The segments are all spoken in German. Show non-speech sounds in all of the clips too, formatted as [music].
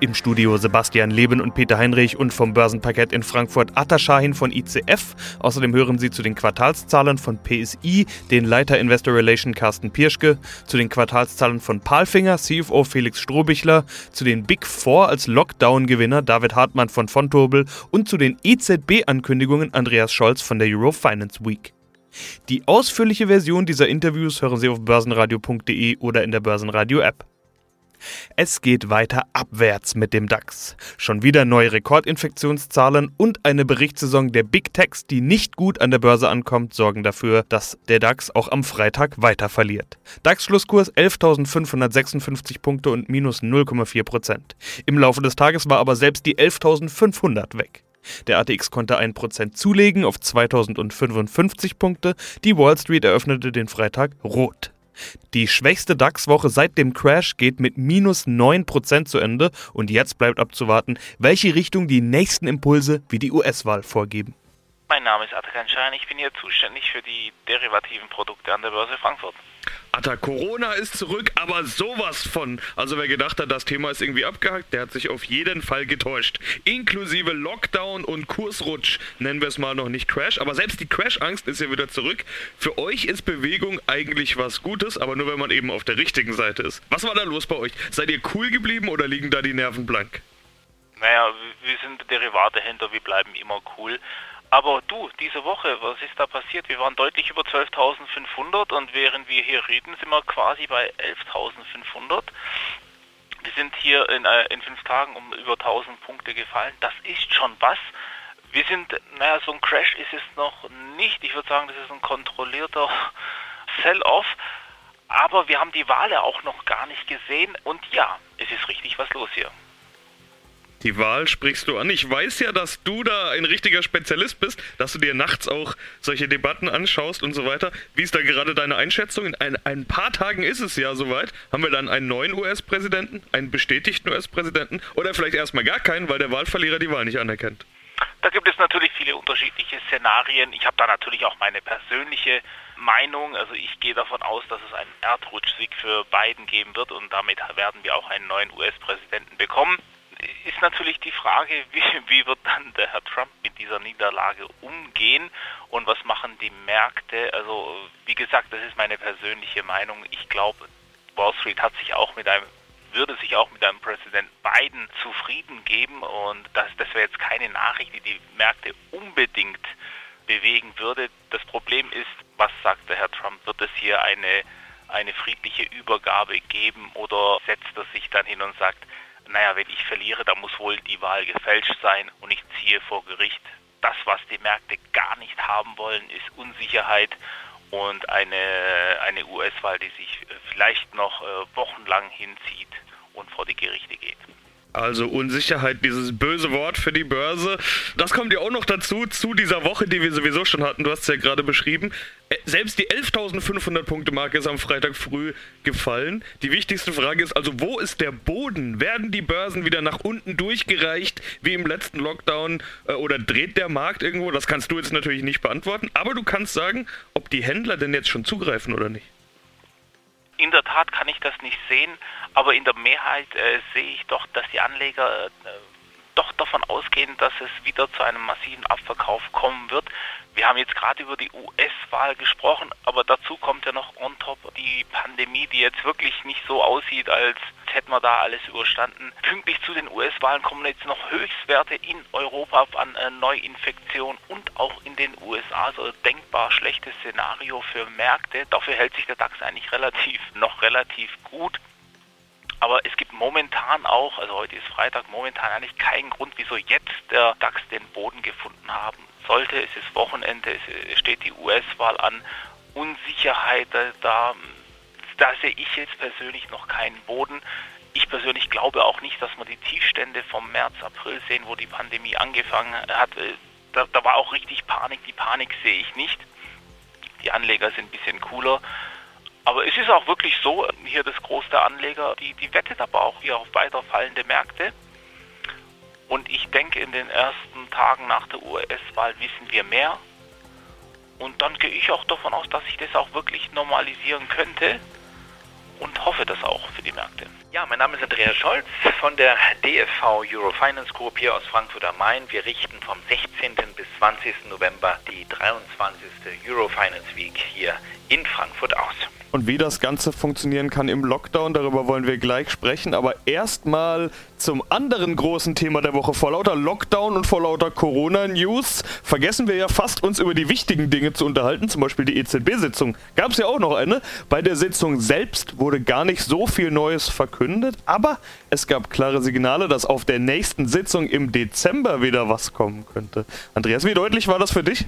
Im Studio Sebastian Leben und Peter Heinrich und vom Börsenparkett in Frankfurt Atta Shahin von ICF. Außerdem hören Sie zu den Quartalszahlen von PSI den Leiter Investor Relation Carsten Pirschke, zu den Quartalszahlen von Palfinger CFO Felix Strohbichler, zu den Big Four als Lockdown-Gewinner David Hartmann von Fontobel und zu den EZB-Ankündigungen Andreas Scholz von der Euro Finance Week. Die ausführliche Version dieser Interviews hören Sie auf börsenradio.de oder in der Börsenradio-App. Es geht weiter abwärts mit dem DAX. Schon wieder neue Rekordinfektionszahlen und eine Berichtssaison der Big Techs, die nicht gut an der Börse ankommt, sorgen dafür, dass der DAX auch am Freitag weiter verliert. DAX-Schlusskurs 11.556 Punkte und minus 0,4 Prozent. Im Laufe des Tages war aber selbst die 11.500 weg. Der ATX konnte 1% zulegen auf 2055 Punkte. Die Wall Street eröffnete den Freitag rot. Die schwächste DAX-Woche seit dem Crash geht mit minus 9% zu Ende und jetzt bleibt abzuwarten, welche Richtung die nächsten Impulse wie die US-Wahl vorgeben. Mein Name ist Atakan Schein, ich bin hier zuständig für die derivativen Produkte an der Börse Frankfurt. Atta, Corona ist zurück, aber sowas von. Also wer gedacht hat, das Thema ist irgendwie abgehakt, der hat sich auf jeden Fall getäuscht. Inklusive Lockdown und Kursrutsch nennen wir es mal noch nicht Crash, aber selbst die Crash-Angst ist ja wieder zurück. Für euch ist Bewegung eigentlich was Gutes, aber nur wenn man eben auf der richtigen Seite ist. Was war da los bei euch? Seid ihr cool geblieben oder liegen da die Nerven blank? Naja, wir sind Derivatehändler, wir bleiben immer cool. Aber du, diese Woche, was ist da passiert? Wir waren deutlich über 12.500 und während wir hier reden, sind wir quasi bei 11.500. Wir sind hier in, äh, in fünf Tagen um über 1000 Punkte gefallen. Das ist schon was. Wir sind, naja, so ein Crash ist es noch nicht. Ich würde sagen, das ist ein kontrollierter [laughs] Sell-off. Aber wir haben die Wale auch noch gar nicht gesehen. Und ja, es ist richtig was los hier. Die Wahl sprichst du an. Ich weiß ja, dass du da ein richtiger Spezialist bist, dass du dir nachts auch solche Debatten anschaust und so weiter. Wie ist da gerade deine Einschätzung? In ein, ein paar Tagen ist es ja soweit. Haben wir dann einen neuen US-Präsidenten, einen bestätigten US-Präsidenten oder vielleicht erstmal gar keinen, weil der Wahlverlierer die Wahl nicht anerkennt? Da gibt es natürlich viele unterschiedliche Szenarien. Ich habe da natürlich auch meine persönliche Meinung. Also ich gehe davon aus, dass es einen Erdrutschsieg für Biden geben wird und damit werden wir auch einen neuen US-Präsidenten bekommen ist natürlich die Frage, [laughs] wie, wie wird dann der Herr Trump mit dieser Niederlage umgehen und was machen die Märkte? Also wie gesagt, das ist meine persönliche Meinung. Ich glaube, Wall Street hat sich auch mit einem würde sich auch mit einem Präsident Biden zufrieden geben und das, das wäre jetzt keine Nachricht, die die Märkte unbedingt bewegen würde. Das Problem ist, was sagt der Herr Trump? Wird es hier eine, eine friedliche Übergabe geben oder setzt er sich dann hin und sagt, naja, wenn ich verliere, dann muss wohl die Wahl gefälscht sein und ich ziehe vor Gericht. Das, was die Märkte gar nicht haben wollen, ist Unsicherheit und eine, eine US-Wahl, die sich vielleicht noch äh, wochenlang hinzieht und vor die Gerichte geht. Also Unsicherheit, dieses böse Wort für die Börse. Das kommt ja auch noch dazu, zu dieser Woche, die wir sowieso schon hatten. Du hast es ja gerade beschrieben. Äh, selbst die 11.500 Punkte Marke ist am Freitag früh gefallen. Die wichtigste Frage ist also, wo ist der Boden? Werden die Börsen wieder nach unten durchgereicht, wie im letzten Lockdown? Äh, oder dreht der Markt irgendwo? Das kannst du jetzt natürlich nicht beantworten. Aber du kannst sagen, ob die Händler denn jetzt schon zugreifen oder nicht. In der Tat kann ich das nicht sehen, aber in der Mehrheit äh, sehe ich doch, dass die Anleger äh, doch davon ausgehen, dass es wieder zu einem massiven Abverkauf kommen wird. Wir haben jetzt gerade über die US-Wahl gesprochen, aber dazu kommt ja noch on top die Pandemie, die jetzt wirklich nicht so aussieht, als hätten wir da alles überstanden. Pünktlich zu den US-Wahlen kommen jetzt noch Höchstwerte in Europa an äh, Neuinfektion und auch in den USA. So also denkbar schlechtes Szenario für Märkte. Dafür hält sich der DAX eigentlich relativ, noch relativ gut. Aber es gibt momentan auch, also heute ist Freitag, momentan eigentlich keinen Grund, wieso jetzt der DAX den Boden gefunden haben sollte. Es ist Wochenende, es steht die US-Wahl an. Unsicherheit, da, da sehe ich jetzt persönlich noch keinen Boden. Ich persönlich glaube auch nicht, dass wir die Tiefstände vom März, April sehen, wo die Pandemie angefangen hat. Da, da war auch richtig Panik. Die Panik sehe ich nicht. Die Anleger sind ein bisschen cooler. Aber es ist auch wirklich so, hier das Groß der Anleger, die, die wettet aber auch hier auf weiter fallende Märkte. Und ich denke, in den ersten Tagen nach der US-Wahl wissen wir mehr. Und dann gehe ich auch davon aus, dass sich das auch wirklich normalisieren könnte und hoffe das auch für die Märkte. Ja, mein Name ist Andreas Scholz von der DFV Eurofinance Group hier aus Frankfurt am Main. Wir richten vom 16. bis 20. November die 23. Eurofinance Week hier in Frankfurt aus. Und wie das Ganze funktionieren kann im Lockdown, darüber wollen wir gleich sprechen. Aber erstmal zum anderen großen Thema der Woche. Vor lauter Lockdown und vor lauter Corona-News vergessen wir ja fast, uns über die wichtigen Dinge zu unterhalten. Zum Beispiel die EZB-Sitzung. Gab es ja auch noch eine. Bei der Sitzung selbst wurde gar nicht so viel Neues verkündet. Aber es gab klare Signale, dass auf der nächsten Sitzung im Dezember wieder was kommen könnte. Andreas, wie deutlich war das für dich?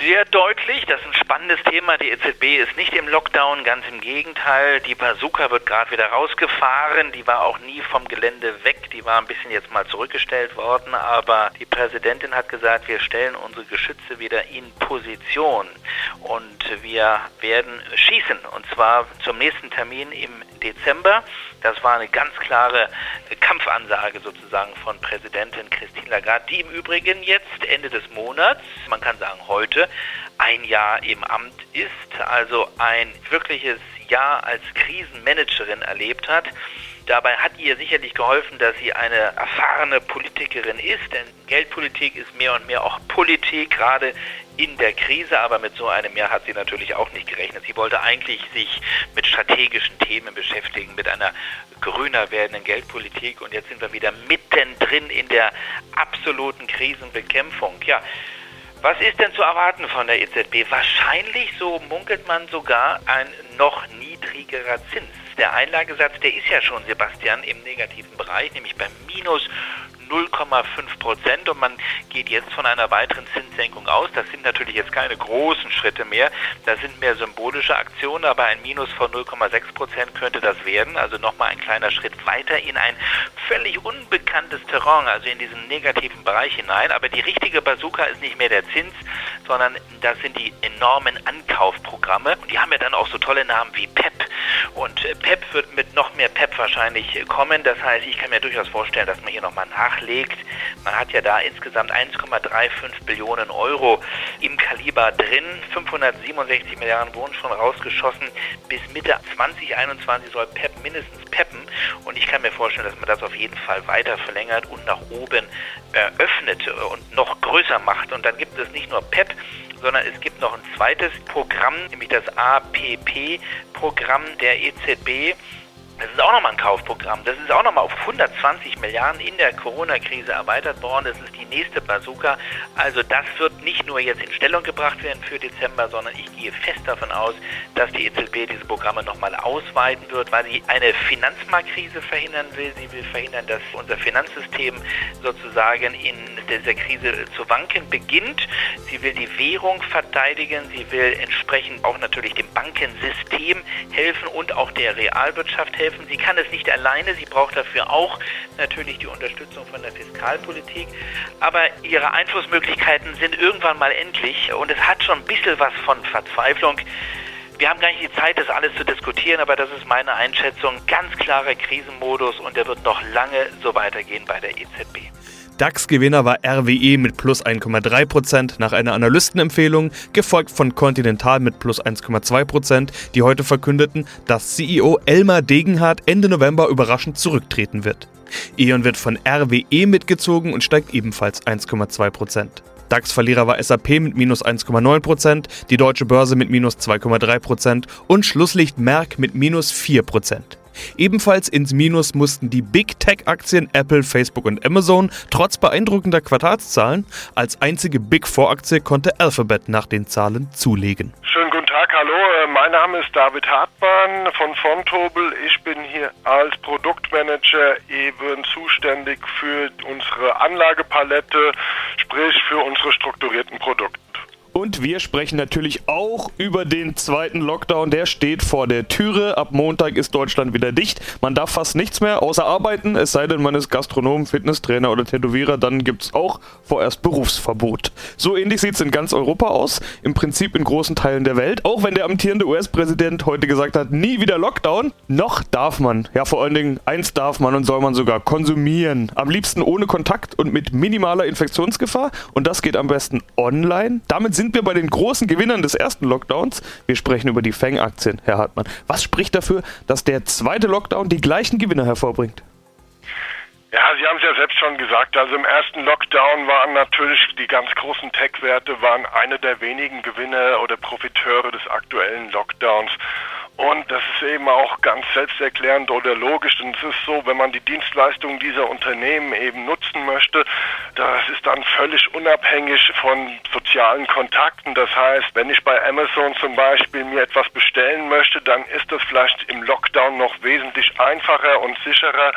Sehr deutlich. Das ist ein spannendes Thema. Die EZB ist nicht im Lockdown, ganz im Gegenteil. Die Bazooka wird gerade wieder rausgefahren. Die war auch nie vom Gelände weg. Die war ein bisschen jetzt mal zurückgestellt worden. Aber die Präsidentin hat gesagt, wir stellen unsere Geschütze wieder in Position. Und wir werden schießen. Und zwar zum nächsten Termin im Dezember. Das war eine ganz klare Kampfansage sozusagen von Präsidentin Christine Lagarde, die im Übrigen jetzt Ende des Monats, man kann sagen heute, ein Jahr im Amt ist, also ein wirkliches Jahr als Krisenmanagerin erlebt hat. Dabei hat ihr sicherlich geholfen, dass sie eine erfahrene Politikerin ist, denn Geldpolitik ist mehr und mehr auch Politik, gerade in der Krise, aber mit so einem Jahr hat sie natürlich auch nicht gerechnet. Sie wollte eigentlich sich mit strategischen Themen beschäftigen, mit einer grüner werdenden Geldpolitik und jetzt sind wir wieder mittendrin in der absoluten Krisenbekämpfung. Ja, was ist denn zu erwarten von der EZB? Wahrscheinlich, so munkelt man sogar, ein noch niedrigerer Zins. Der Einlagesatz, der ist ja schon, Sebastian, im negativen Bereich, nämlich bei minus 0,5 Prozent und man geht jetzt von einer weiteren Zinssenkung aus. Das sind natürlich jetzt keine großen Schritte mehr, das sind mehr symbolische Aktionen, aber ein Minus von 0,6 Prozent könnte das werden. Also nochmal ein kleiner Schritt weiter in ein völlig unbekanntes Terrain, also in diesen negativen Bereich hinein. Aber die richtige Bazooka ist nicht mehr der Zins, sondern das sind die enormen Ankaufprogramme. Und die haben ja dann auch so tolle Namen wie PEP. Und PEP wird mit noch mehr PEP wahrscheinlich kommen. Das heißt, ich kann mir durchaus vorstellen, dass man hier nochmal nach nachlegt. Man hat ja da insgesamt 1,35 Billionen Euro im Kaliber drin. 567 Milliarden wurden schon rausgeschossen. Bis Mitte 2021 soll PEP mindestens peppen. Und ich kann mir vorstellen, dass man das auf jeden Fall weiter verlängert und nach oben eröffnet und noch größer macht. Und dann gibt es nicht nur PEP, sondern es gibt noch ein zweites Programm, nämlich das APP-Programm der EZB. Das ist auch nochmal ein Kaufprogramm. Das ist auch nochmal auf 120 Milliarden in der Corona-Krise erweitert worden. Das ist die nächste Bazooka. Also das wird nicht nur jetzt in Stellung gebracht werden für Dezember, sondern ich gehe fest davon aus, dass die EZB diese Programme nochmal ausweiten wird, weil sie eine Finanzmarktkrise verhindern will. Sie will verhindern, dass unser Finanzsystem sozusagen in dieser Krise zu wanken beginnt. Sie will die Währung verteidigen. Sie will entsprechend auch natürlich dem Bankensystem helfen und auch der Realwirtschaft helfen helfen. Sie kann es nicht alleine, sie braucht dafür auch natürlich die Unterstützung von der Fiskalpolitik. Aber ihre Einflussmöglichkeiten sind irgendwann mal endlich und es hat schon ein bisschen was von Verzweiflung. Wir haben gar nicht die Zeit, das alles zu diskutieren, aber das ist meine Einschätzung. Ganz klarer Krisenmodus und der wird noch lange so weitergehen bei der EZB. DAX-Gewinner war RWE mit plus 1,3% nach einer Analystenempfehlung, gefolgt von Continental mit plus 1,2%, die heute verkündeten, dass CEO Elmar Degenhardt Ende November überraschend zurücktreten wird. E.ON wird von RWE mitgezogen und steigt ebenfalls 1,2%. DAX-Verlierer war SAP mit minus 1,9%, die Deutsche Börse mit minus 2,3% und Schlusslicht Merck mit minus 4%. Ebenfalls ins Minus mussten die Big Tech-Aktien Apple, Facebook und Amazon trotz beeindruckender Quartalszahlen. Als einzige Big Four-Aktie konnte Alphabet nach den Zahlen zulegen. Schönen guten Tag, hallo. Äh, mein Name ist David Hartmann von Fontobel. Ich bin hier als Produktmanager eben zuständig für unsere Anlagepalette, sprich für unsere strukturierten Produkte. Und wir sprechen natürlich auch über den zweiten Lockdown. Der steht vor der Türe. Ab Montag ist Deutschland wieder dicht. Man darf fast nichts mehr außer arbeiten, es sei denn, man ist Gastronom, Fitnesstrainer oder Tätowierer. Dann gibt es auch vorerst Berufsverbot. So ähnlich sieht es in ganz Europa aus. Im Prinzip in großen Teilen der Welt. Auch wenn der amtierende US-Präsident heute gesagt hat, nie wieder Lockdown. Noch darf man. Ja, vor allen Dingen eins darf man und soll man sogar konsumieren. Am liebsten ohne Kontakt und mit minimaler Infektionsgefahr. Und das geht am besten online. Damit sind wir bei den großen Gewinnern des ersten Lockdowns. Wir sprechen über die Fang-Aktien, Herr Hartmann. Was spricht dafür, dass der zweite Lockdown die gleichen Gewinner hervorbringt? Ja, Sie haben es ja selbst schon gesagt. Also im ersten Lockdown waren natürlich die ganz großen Tech-Werte waren eine der wenigen Gewinner oder Profiteure des aktuellen Lockdowns. Und das ist eben auch ganz selbsterklärend oder logisch. Denn es ist so, wenn man die Dienstleistungen dieser Unternehmen eben nutzen möchte, das ist dann völlig unabhängig von sozialen Kontakten. Das heißt, wenn ich bei Amazon zum Beispiel mir etwas bestellen möchte, dann ist das vielleicht im Lockdown noch wesentlich einfacher und sicherer.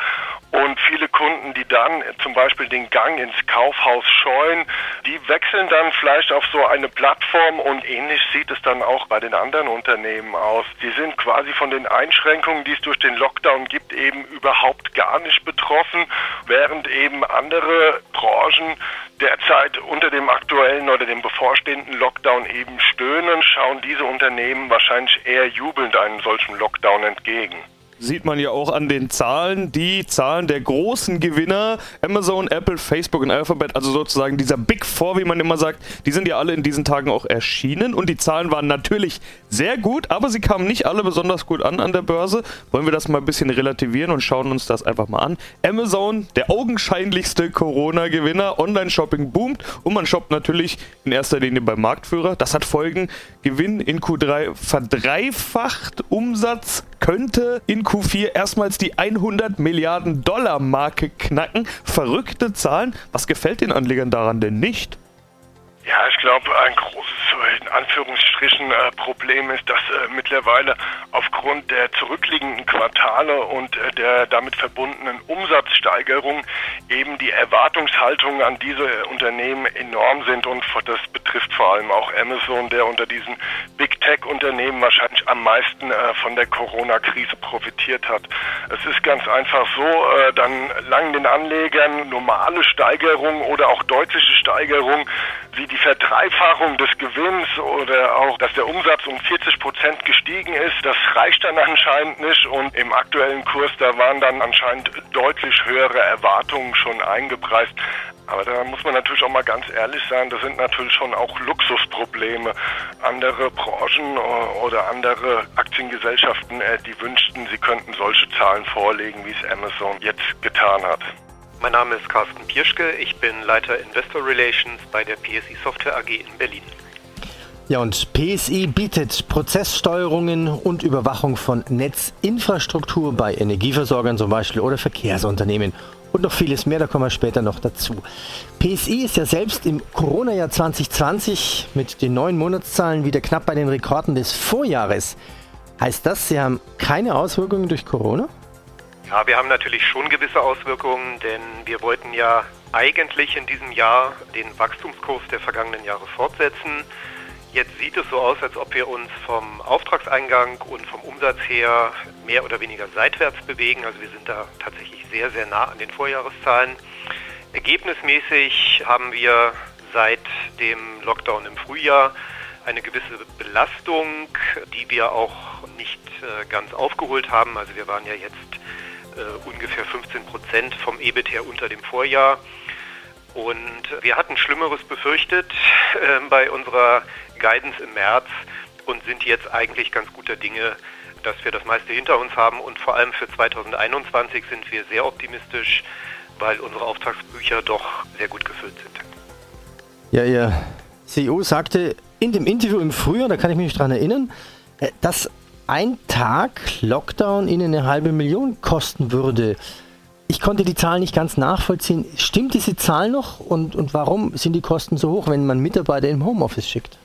Und viele Kunden, die dann zum Beispiel den Gang ins Kaufhaus scheuen, die wechseln dann vielleicht auf so eine Plattform und ähnlich sieht es dann auch bei den anderen Unternehmen aus. Sind sind quasi von den Einschränkungen, die es durch den Lockdown gibt, eben überhaupt gar nicht betroffen, während eben andere Branchen derzeit unter dem aktuellen oder dem bevorstehenden Lockdown eben stöhnen, schauen diese Unternehmen wahrscheinlich eher jubelnd einem solchen Lockdown entgegen sieht man ja auch an den Zahlen, die Zahlen der großen Gewinner, Amazon, Apple, Facebook und Alphabet, also sozusagen dieser Big Four, wie man immer sagt, die sind ja alle in diesen Tagen auch erschienen und die Zahlen waren natürlich sehr gut, aber sie kamen nicht alle besonders gut an an der Börse. Wollen wir das mal ein bisschen relativieren und schauen uns das einfach mal an. Amazon, der augenscheinlichste Corona-Gewinner, Online-Shopping boomt und man shoppt natürlich in erster Linie beim Marktführer. Das hat Folgen. Gewinn in Q3 verdreifacht, Umsatz könnte in Q4 erstmals die 100 Milliarden Dollar Marke knacken. Verrückte Zahlen. Was gefällt den Anlegern daran denn nicht? Ja, ich glaube, ein großes, in Anführungsstrichen, äh, Problem ist, dass äh, mittlerweile aufgrund der zurückliegenden Quartale und äh, der damit verbundenen Umsatzsteigerung eben die Erwartungshaltungen an diese Unternehmen enorm sind und das betrifft vor allem auch Amazon, der unter diesen Big Tech Unternehmen wahrscheinlich am meisten äh, von der Corona-Krise profitiert hat. Es ist ganz einfach so, äh, dann langen den Anlegern normale Steigerungen oder auch deutliche Steigerungen wie die Verdreifachung des Gewinns oder auch, dass der Umsatz um 40 Prozent gestiegen ist, das reicht dann anscheinend nicht und im aktuellen Kurs, da waren dann anscheinend deutlich höhere Erwartungen schon eingepreist. Aber da muss man natürlich auch mal ganz ehrlich sein, das sind natürlich schon auch Luxusprobleme. Andere Branchen äh, oder andere Aktiengesellschaften, äh, die wünschten, sie könnten solche Zahlen vorlegen, wie es Amazon jetzt getan hat. Mein Name ist Carsten Pirschke, ich bin Leiter Investor Relations bei der PSI Software AG in Berlin. Ja, und PSI bietet Prozesssteuerungen und Überwachung von Netzinfrastruktur bei Energieversorgern zum Beispiel oder Verkehrsunternehmen und noch vieles mehr, da kommen wir später noch dazu. PSI ist ja selbst im Corona-Jahr 2020 mit den neuen Monatszahlen wieder knapp bei den Rekorden des Vorjahres. Heißt das, Sie haben keine Auswirkungen durch Corona? Ja, wir haben natürlich schon gewisse Auswirkungen, denn wir wollten ja eigentlich in diesem Jahr den Wachstumskurs der vergangenen Jahre fortsetzen. Jetzt sieht es so aus, als ob wir uns vom Auftragseingang und vom Umsatz her mehr oder weniger seitwärts bewegen. Also wir sind da tatsächlich sehr, sehr nah an den Vorjahreszahlen. Ergebnismäßig haben wir seit dem Lockdown im Frühjahr eine gewisse Belastung, die wir auch nicht äh, ganz aufgeholt haben. Also wir waren ja jetzt äh, ungefähr 15 Prozent vom EBIT her unter dem Vorjahr. Und wir hatten Schlimmeres befürchtet [laughs] äh, bei unserer Guidance im März und sind jetzt eigentlich ganz guter Dinge, dass wir das meiste hinter uns haben. Und vor allem für 2021 sind wir sehr optimistisch, weil unsere Auftragsbücher doch sehr gut gefüllt sind. Ja, Ihr CEO sagte in dem Interview im Frühjahr, da kann ich mich daran erinnern, äh, dass ein Tag Lockdown Ihnen eine halbe Million kosten würde. Ich konnte die Zahl nicht ganz nachvollziehen. Stimmt diese Zahl noch und, und warum sind die Kosten so hoch, wenn man Mitarbeiter im Homeoffice schickt?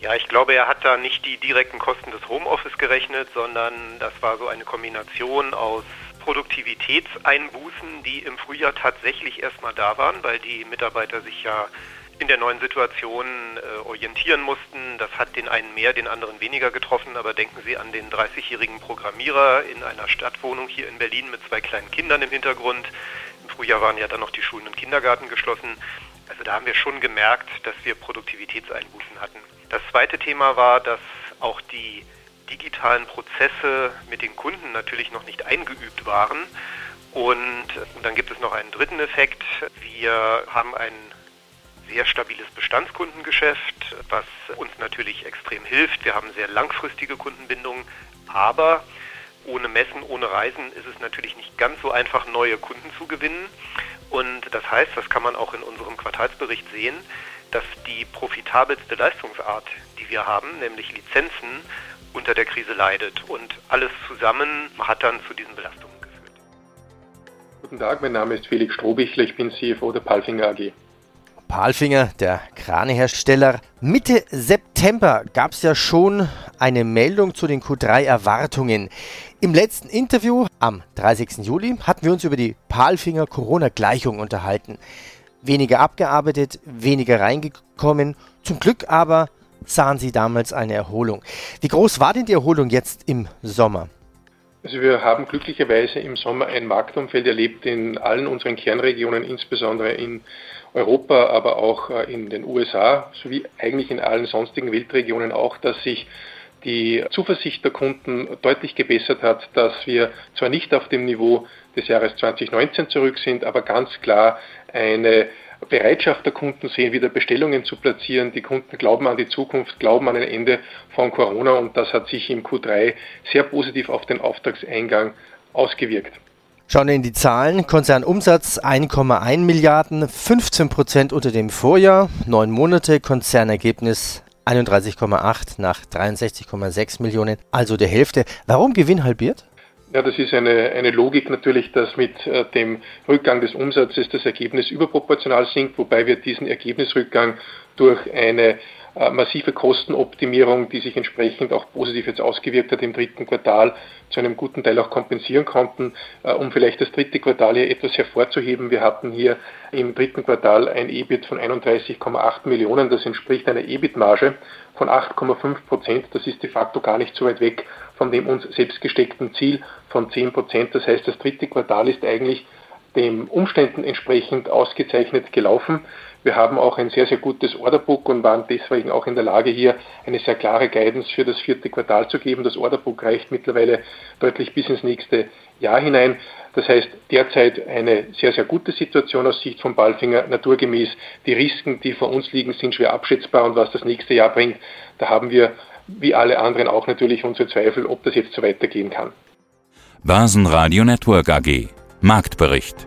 Ja, ich glaube, er hat da nicht die direkten Kosten des Homeoffice gerechnet, sondern das war so eine Kombination aus Produktivitätseinbußen, die im Frühjahr tatsächlich erstmal da waren, weil die Mitarbeiter sich ja in der neuen Situation äh, orientieren mussten. Das hat den einen mehr, den anderen weniger getroffen. Aber denken Sie an den 30-jährigen Programmierer in einer Stadtwohnung hier in Berlin mit zwei kleinen Kindern im Hintergrund. Im Frühjahr waren ja dann noch die Schulen und Kindergarten geschlossen. Also da haben wir schon gemerkt, dass wir Produktivitätseinbußen hatten. Das zweite Thema war, dass auch die digitalen Prozesse mit den Kunden natürlich noch nicht eingeübt waren. Und dann gibt es noch einen dritten Effekt. Wir haben ein sehr stabiles Bestandskundengeschäft, was uns natürlich extrem hilft. Wir haben sehr langfristige Kundenbindungen, aber ohne Messen, ohne Reisen ist es natürlich nicht ganz so einfach, neue Kunden zu gewinnen. Und das heißt, das kann man auch in unserem Quartalsbericht sehen, dass die profitabelste Leistungsart, die wir haben, nämlich Lizenzen, unter der Krise leidet. Und alles zusammen hat dann zu diesen Belastungen geführt. Guten Tag, mein Name ist Felix Strohbichler, ich bin CFO der Palfinger AG. Palfinger, der Kranehersteller. Mitte September gab es ja schon eine Meldung zu den Q3-Erwartungen. Im letzten Interview am 30. Juli hatten wir uns über die Palfinger Corona-Gleichung unterhalten. Weniger abgearbeitet, weniger reingekommen. Zum Glück aber sahen Sie damals eine Erholung. Wie groß war denn die Erholung jetzt im Sommer? Also wir haben glücklicherweise im Sommer ein Marktumfeld erlebt in allen unseren Kernregionen, insbesondere in Europa, aber auch äh, in den USA sowie eigentlich in allen sonstigen Weltregionen auch, dass sich die Zuversicht der Kunden deutlich gebessert hat, dass wir zwar nicht auf dem Niveau des Jahres 2019 zurück sind, aber ganz klar eine Bereitschaft der Kunden sehen, wieder Bestellungen zu platzieren. Die Kunden glauben an die Zukunft, glauben an ein Ende von Corona und das hat sich im Q3 sehr positiv auf den Auftragseingang ausgewirkt. Schauen wir in die Zahlen. Konzernumsatz 1,1 Milliarden, 15 Prozent unter dem Vorjahr. Neun Monate Konzernergebnis 31,8 nach 63,6 Millionen, also der Hälfte. Warum Gewinn halbiert? Ja, das ist eine, eine Logik natürlich, dass mit äh, dem Rückgang des Umsatzes das Ergebnis überproportional sinkt, wobei wir diesen Ergebnisrückgang durch eine massive Kostenoptimierung, die sich entsprechend auch positiv jetzt ausgewirkt hat im dritten Quartal, zu einem guten Teil auch kompensieren konnten. Äh, um vielleicht das dritte Quartal hier etwas hervorzuheben, wir hatten hier im dritten Quartal ein EBIT von 31,8 Millionen, das entspricht einer EBIT-Marge von 8,5 Prozent. Das ist de facto gar nicht so weit weg von dem uns selbst gesteckten Ziel von 10 Prozent. Das heißt, das dritte Quartal ist eigentlich den Umständen entsprechend ausgezeichnet gelaufen. Wir haben auch ein sehr, sehr gutes Orderbook und waren deswegen auch in der Lage, hier eine sehr klare Guidance für das vierte Quartal zu geben. Das Orderbook reicht mittlerweile deutlich bis ins nächste Jahr hinein. Das heißt, derzeit eine sehr, sehr gute Situation aus Sicht von Balfinger. Naturgemäß die Risiken, die vor uns liegen, sind schwer abschätzbar und was das nächste Jahr bringt, da haben wir wie alle anderen auch natürlich unsere Zweifel, ob das jetzt so weitergehen kann. Börsenradio Network AG Marktbericht